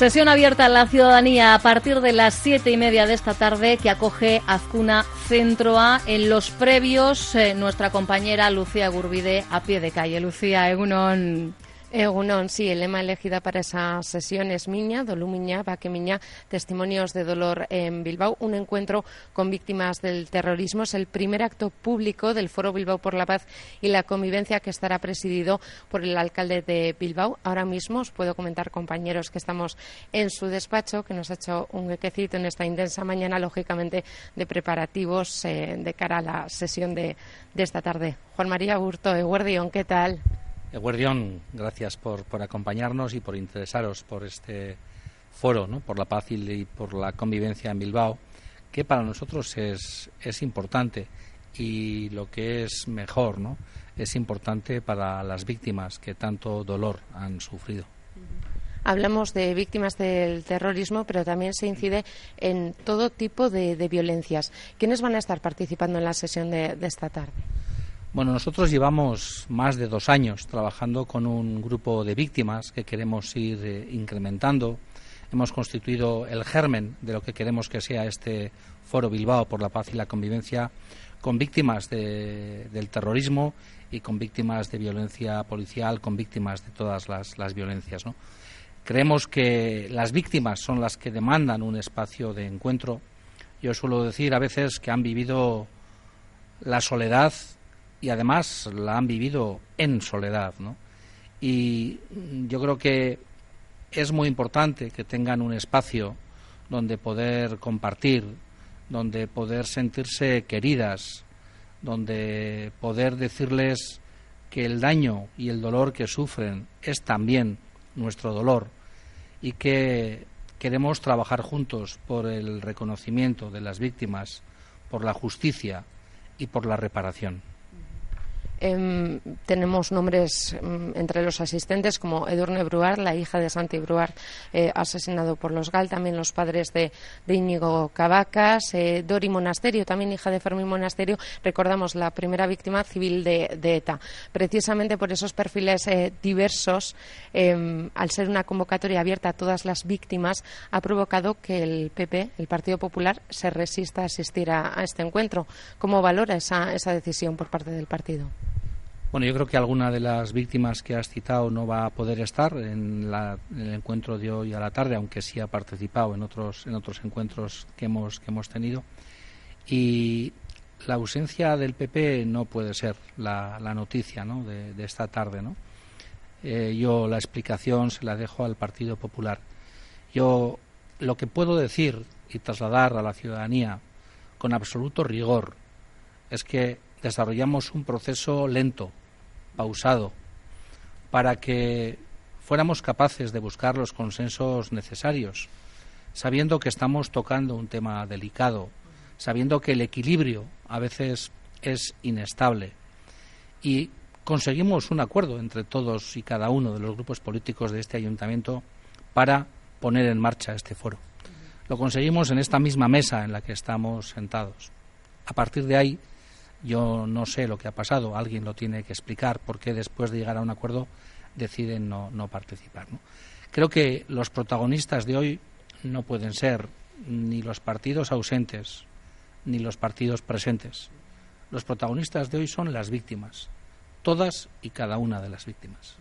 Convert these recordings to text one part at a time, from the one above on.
Sesión abierta a la ciudadanía a partir de las siete y media de esta tarde que acoge Azcuna Centro A. En los previos, eh, nuestra compañera Lucía Gurbide a pie de calle. Lucía, Egunon. Egunon, sí, el lema elegido para esa sesión es Miña, Dolú Miña, Miña, Testimonios de Dolor en Bilbao, un encuentro con víctimas del terrorismo. Es el primer acto público del Foro Bilbao por la Paz y la Convivencia que estará presidido por el alcalde de Bilbao. Ahora mismo os puedo comentar, compañeros, que estamos en su despacho, que nos ha hecho un huequecito en esta intensa mañana, lógicamente, de preparativos eh, de cara a la sesión de, esta tarde. Juan María Burto, Eguardión, ¿qué tal? Guardión, gracias por, acompañarnos y por interesaros por este foro, ¿no? por la paz y, por la convivencia en Bilbao, que para nosotros es, es importante y lo que es mejor, ¿no? es importante para las víctimas que tanto dolor han sufrido. Hablamos de víctimas del terrorismo, pero también se incide en todo tipo de, violencias. ¿Quiénes van a estar participando en la sesión de esta tarde? Bueno, nosotros llevamos más de dos años trabajando con un grupo de víctimas que queremos ir eh, incrementando. Hemos constituido el germen de lo que queremos que sea este Foro Bilbao por la Paz y la Convivencia con víctimas del terrorismo y con víctimas de violencia policial, con víctimas de todas las, violencias. Creemos que las víctimas son las que demandan un espacio de encuentro. Yo suelo decir a veces que han vivido la soledad y además la han vivido en soledad, ¿no? Y yo creo que es muy importante que tengan un espacio donde poder compartir, donde poder sentirse queridas, donde poder decirles que el daño y el dolor que sufren es también nuestro dolor y que queremos trabajar juntos por el reconocimiento de las víctimas, por la justicia y por la reparación. Em, tenemos nombres em, entre los asistentes como Edurne Bruar, la hija de Santi Bruar, eh, asesinado por los GAL, también los padres de, Íñigo Cavacas, eh, Dori Monasterio, también hija de Fermín Monasterio, recordamos la primera víctima civil de, ETA. Precisamente por esos perfiles eh, diversos, em, al ser una convocatoria abierta a todas las víctimas, ha provocado que el PP, el Partido Popular, se resista a asistir a, este encuentro. ¿Cómo valora esa decisión por parte del partido? Bueno, yo creo que alguna de las víctimas que has citado no va a poder estar en, el encuentro de hoy a la tarde, aunque sí ha participado en otros, en otros encuentros que hemos, que hemos tenido. Y la ausencia del PP no puede ser la, noticia ¿no? de, esta tarde. ¿no? Eh, yo la explicación se la dejo al Partido Popular. Yo lo que puedo decir y trasladar a la ciudadanía con absoluto rigor es que desarrollamos un proceso lento, pausado, para que fuéramos capaces de buscar los consensos necesarios, sabiendo que estamos tocando un tema delicado, sabiendo que el equilibrio a veces es inestable y conseguimos un acuerdo entre todos y cada uno de los grupos políticos de este ayuntamiento para poner en marcha este foro. Lo conseguimos en esta misma mesa en la que estamos sentados. A partir de ahí, yo no sé lo que ha pasado, alguien lo tiene que explicar por qué después de llegar a un acuerdo deciden no, no participar. Creo que los protagonistas de hoy no pueden ser ni los partidos ausentes ni los partidos presentes. Los protagonistas de hoy son las víctimas, todas y cada una de las víctimas.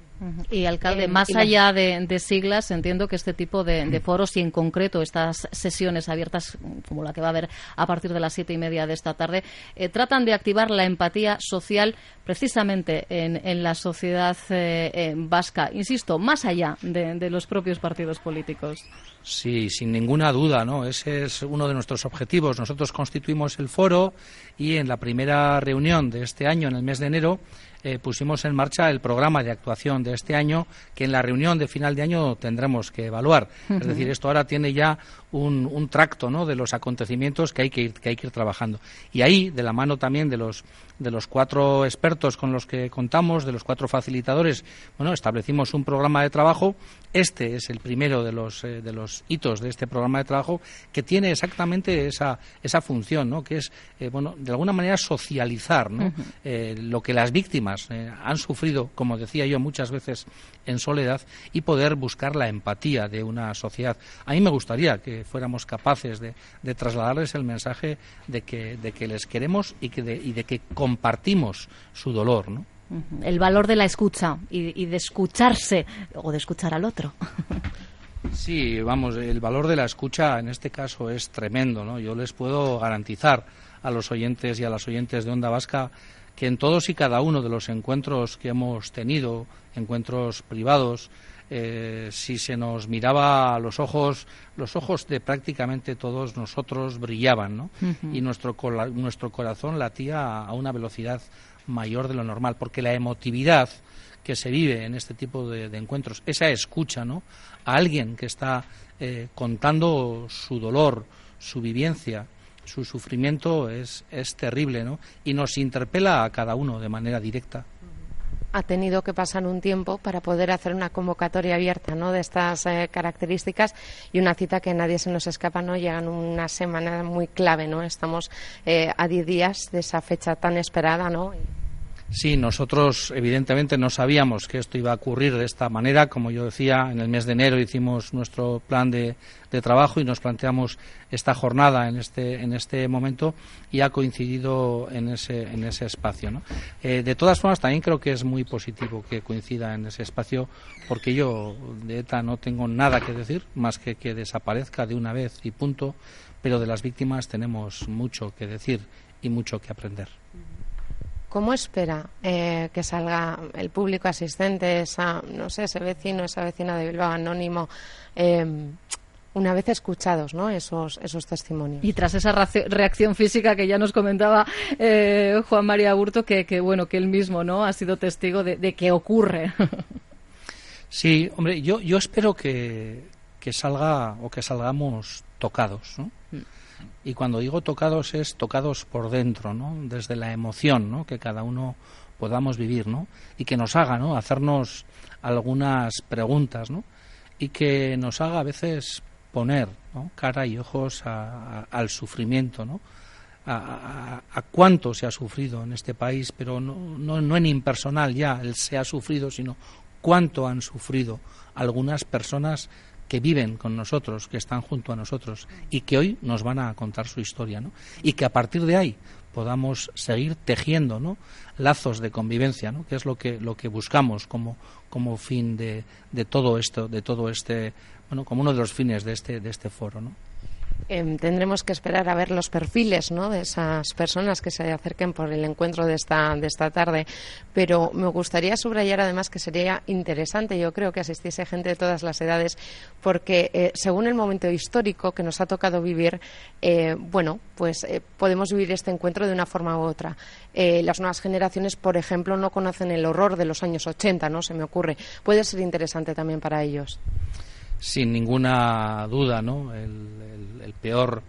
Y alcalde, más allá de, siglas, entiendo que este tipo de, foros y en concreto estas sesiones abiertas, como la que va a haber a partir de las siete y media de esta tarde, eh, tratan de activar la empatía social precisamente en, la sociedad eh, vasca. Insisto, más allá de, los propios partidos políticos. Sí, sin ninguna duda, ¿no? Ese es uno de nuestros objetivos. Nosotros constituimos el foro y en la primera reunión de este año, en el mes de enero, eh, pusimos en marcha el programa de actuación de este año que en la reunión de final de año tendremos que evaluar. Es decir, esto ahora tiene ya un, tracto ¿no? de los acontecimientos que hay que, ir, que hay que ir trabajando. Y ahí, de la mano también de los, de los cuatro expertos con los que contamos, de los cuatro facilitadores, bueno, establecimos un programa de trabajo. Este es el primero de los, eh, de los hitos de este programa de trabajo que tiene exactamente esa, esa función, ¿no? que es, eh, bueno, de alguna manera socializar ¿no? lo que las víctimas víctimas, eh, han sufrido, como decía yo, muchas veces en soledad y poder buscar la empatía de una sociedad. A mí me gustaría que fuéramos capaces de, trasladarles el mensaje de que, de que les queremos y, que de, y de que compartimos su dolor, ¿no? El valor de la escucha y, de escucharse o de escuchar al otro. Sí, vamos, el valor de la escucha en este caso es tremendo, ¿no? Yo les puedo garantizar a los oyentes y a las oyentes de Onda Vasca que en todos y cada uno de los encuentros que hemos tenido, encuentros privados, eh, si se nos miraba a los ojos, los ojos de prácticamente todos nosotros brillaban, ¿no? Y nuestro, nuestro corazón latía a una velocidad mayor de lo normal, porque la emotividad que se vive en este tipo de, encuentros, esa escucha, ¿no? A alguien que está eh, contando su dolor, su vivencia, su sufrimiento es, es terrible, ¿no? Y nos interpela a cada uno de manera directa ha tenido que pasar un tiempo para poder hacer una convocatoria abierta ¿no? de estas eh, características y una cita que nadie se nos escapa, ¿no? Llegan una semana muy clave, ¿no? Estamos eh, a 10 días de esa fecha tan esperada, ¿no? Sí, nosotros evidentemente no sabíamos que esto iba a ocurrir de esta manera. Como yo decía, en el mes de enero hicimos nuestro plan de, trabajo y nos planteamos esta jornada en este, en este momento y ha coincidido en ese, en ese espacio. Eh, de todas formas, también creo que es muy positivo que coincida en ese espacio porque yo de ETA no tengo nada que decir más que que desaparezca de una vez y punto, pero de las víctimas tenemos mucho que decir y mucho que aprender. ¿Cómo espera eh, que salga el público asistente, esa, no sé, ese vecino, esa vecina de Bilbao anónimo, em, una vez escuchados ¿no? esos, esos testimonios? Y tras esa reacción física que ya nos comentaba eh, Juan María Burto, que, bueno, que él mismo no ha sido testigo de, de que ocurre. sí, hombre, yo, yo espero que, que salga o que salgamos tocados, ¿no? Mm. Y cuando digo tocados es tocados por dentro, ¿no? Desde la emoción, ¿no? Que cada uno podamos vivir, ¿no? Y que nos haga, ¿no? Hacernos algunas preguntas, ¿no? Y que nos haga a veces poner cara y ojos al sufrimiento, ¿no? A, cuánto se ha sufrido en este país, pero no, no, no en impersonal ya, el se ha sufrido, sino cuánto han sufrido algunas personas que viven con nosotros, que están junto a nosotros y que hoy nos van a contar su historia, ¿no? Y que a partir de ahí podamos seguir tejiendo, ¿no? lazos de convivencia, ¿no? que es lo que lo que buscamos como como fin de, de todo esto, de todo este, bueno, como uno de los fines de este de este foro, ¿no? Em, tendremos que esperar a ver los perfiles de esas personas que se acerquen por el encuentro de esta, de esta tarde. Pero me gustaría subrayar además que sería interesante, yo creo, que asistiese gente de todas las edades, porque eh, según el momento histórico que nos ha tocado vivir, eh, bueno, pues eh, podemos vivir este encuentro de una forma u otra. las nuevas generaciones, por ejemplo, no conocen el horror de los años 80, ¿no? Se me ocurre. Puede ser interesante también para ellos sin ninguna duda, ¿no? El, peor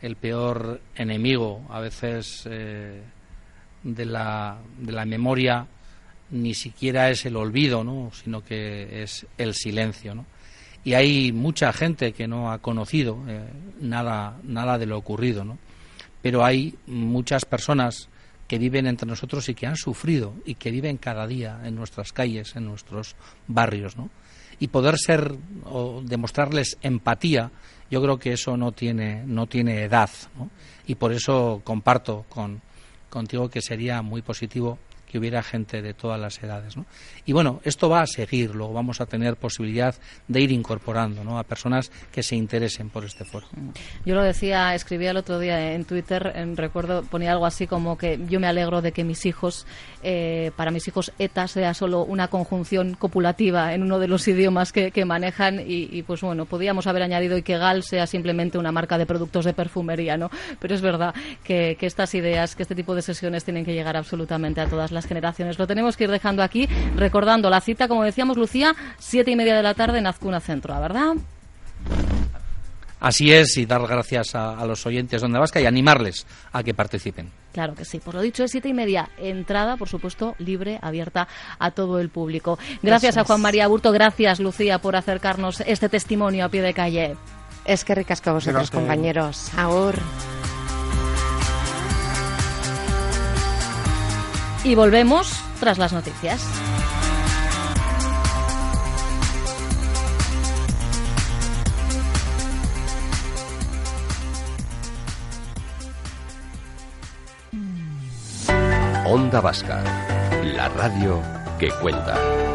el peor enemigo a veces eh, de, la, de la memoria ni siquiera es el olvido, ¿no? sino que es el silencio. ¿no? Y hay mucha gente que no ha conocido eh, nada, nada de lo ocurrido, ¿no? pero hay muchas personas que viven entre nosotros y que han sufrido y que viven cada día en nuestras calles, en nuestros barrios. ¿no? y poder ser o demostrarles empatía, yo creo que eso no tiene, no tiene edad. Y por eso comparto con, contigo que sería muy positivo que hubiera gente de todas las edades. ¿no? Y bueno, esto va a seguir, luego vamos a tener posibilidad de ir incorporando ¿no? a personas que se interesen por este foro. Yo lo decía, escribía el otro día en Twitter, en, recuerdo, ponía algo así como que yo me alegro de que mis hijos, eh, para mis hijos ETA sea solo una conjunción copulativa en uno de los idiomas que, manejan y, pues bueno, podíamos haber añadido y que GAL sea simplemente una marca de productos de perfumería, ¿no? Pero es verdad que, que estas ideas, que este tipo de sesiones tienen que llegar absolutamente a todas las las generaciones. Lo tenemos que ir dejando aquí, recordando la cita, como decíamos, Lucía, siete y media de la tarde en Azcuna Centro, ¿verdad? Así es, y dar gracias a, los oyentes de Onda Vasca y animarles a que participen. Claro que sí. Por lo dicho, es siete y media. Entrada, por supuesto, libre, abierta a todo el público. Gracias a Juan María Burto, gracias, Lucía, por acercarnos este testimonio a pie de calle. Es que ricas a vosotros, compañeros. Ahora. Y volvemos tras las noticias. Onda Vasca, la radio que cuenta.